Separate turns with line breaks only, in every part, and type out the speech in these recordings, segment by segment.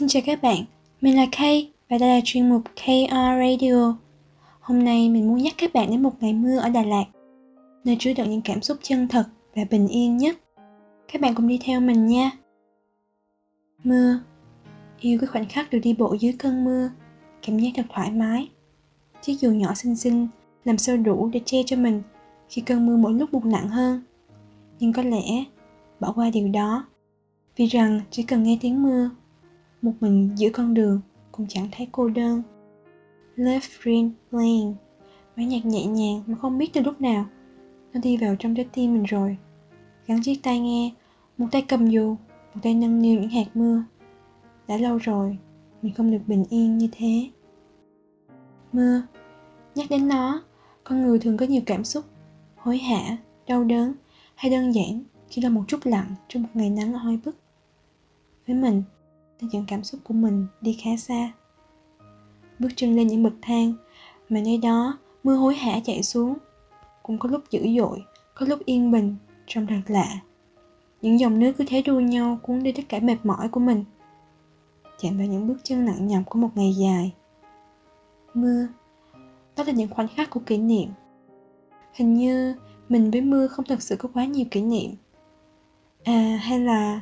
Xin chào các bạn, mình là Kay và đây là chuyên mục KR Radio. Hôm nay mình muốn nhắc các bạn đến một ngày mưa ở Đà Lạt, nơi chứa đựng những cảm xúc chân thật và bình yên nhất. Các bạn cùng đi theo mình nha. Mưa Yêu cái khoảnh khắc được đi bộ dưới cơn mưa, cảm giác thật thoải mái. Chiếc dù nhỏ xinh xinh làm sao đủ để che cho mình khi cơn mưa mỗi lúc buộc nặng hơn. Nhưng có lẽ bỏ qua điều đó vì rằng chỉ cần nghe tiếng mưa một mình giữa con đường cũng chẳng thấy cô đơn. Left Green Playing Bản nhạc nhẹ nhàng mà không biết từ lúc nào. Nó đi vào trong trái tim mình rồi. Gắn chiếc tai nghe Một tay cầm dù Một tay nâng niu những hạt mưa. Đã lâu rồi Mình không được bình yên như thế. Mưa. Nhắc đến nó Con người thường có nhiều cảm xúc. Hối hả, đau đớn Hay đơn giản chỉ là một chút lặng trong một ngày nắng oi bức. Với mình để dẫn cảm xúc của mình đi khá xa. Bước chân lên những bậc thang, mà nơi đó, mưa hối hả chạy xuống. Cũng có lúc dữ dội, có lúc yên bình trông thật lạ. Những dòng nước cứ thế đua nhau cuốn đi tất cả mệt mỏi của mình. Chạm vào những bước chân nặng nhọc của một ngày dài. Mưa, đó là những khoảnh khắc của kỷ niệm. Hình như mình với mưa không thật sự có quá nhiều kỷ niệm. À hay là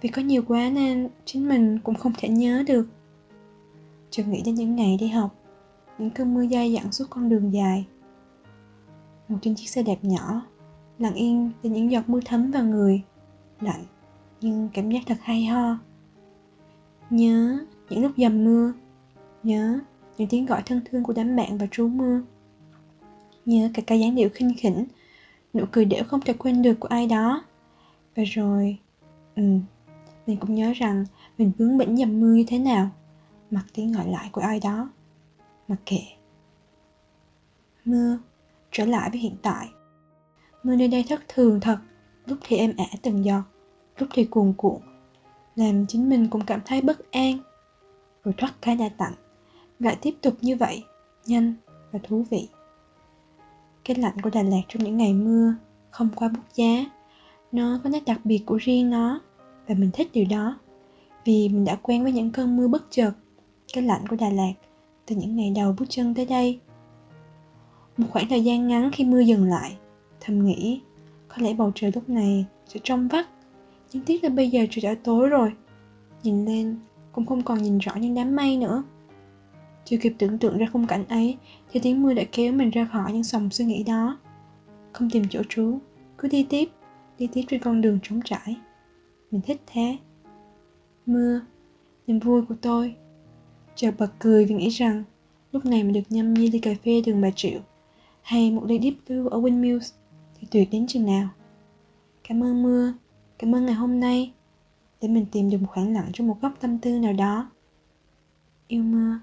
vì có nhiều quá nên chính mình cũng không thể nhớ được. Chợt nghĩ đến những ngày đi học, những cơn mưa dai dẳng suốt con đường dài. Một trên chiếc xe đẹp nhỏ, lặng yên để những giọt mưa thấm vào người, lạnh, nhưng cảm giác thật hay ho. Nhớ những lúc dầm mưa, nhớ những tiếng gọi thân thương của đám bạn và trú mưa. Nhớ cả cái dáng điệu khinh khỉnh, nụ cười đểu không thể quên được của ai đó. Và rồi ừ mình cũng nhớ rằng mình vướng bỉnh dầm mưa như thế nào. Mặc tiếng gọi lại của ai đó. Mặc kệ. Mưa Trở lại với hiện tại. Mưa nơi đây thất thường thật. Lúc thì êm ả từng giọt. Lúc thì cuồn cuộn. Làm chính mình cũng cảm thấy bất an. Rồi thoát cái đa tặng Lại tiếp tục như vậy. Nhanh và thú vị. Cái lạnh của Đà Lạt trong những ngày mưa Không quá bút giá. Nó có nét đặc biệt của riêng nó và mình thích điều đó. Vì mình đã quen với những cơn mưa bất chợt, cái lạnh của Đà Lạt từ những ngày đầu bước chân tới đây. Một khoảng thời gian ngắn khi mưa dừng lại, thầm nghĩ có lẽ bầu trời lúc này sẽ trong vắt. Nhưng tiếc là bây giờ trời đã tối rồi. Nhìn lên, cũng không còn nhìn rõ những đám mây nữa. Chưa kịp tưởng tượng ra khung cảnh ấy, thì tiếng mưa đã kéo mình ra khỏi những dòng suy nghĩ đó. Không tìm chỗ trú, cứ đi tiếp đi tiếp trên con đường trống trải mình thích thế. Mưa, niềm vui của tôi. Chợt bật cười vì nghĩ rằng lúc này mình được nhâm nhi ly cà phê đường bà triệu hay một ly deep blue ở windmills thì tuyệt đến chừng nào. Cảm ơn mưa, cảm ơn ngày hôm nay để mình tìm được một khoảng lặng trong một góc tâm tư nào đó. Yêu mưa.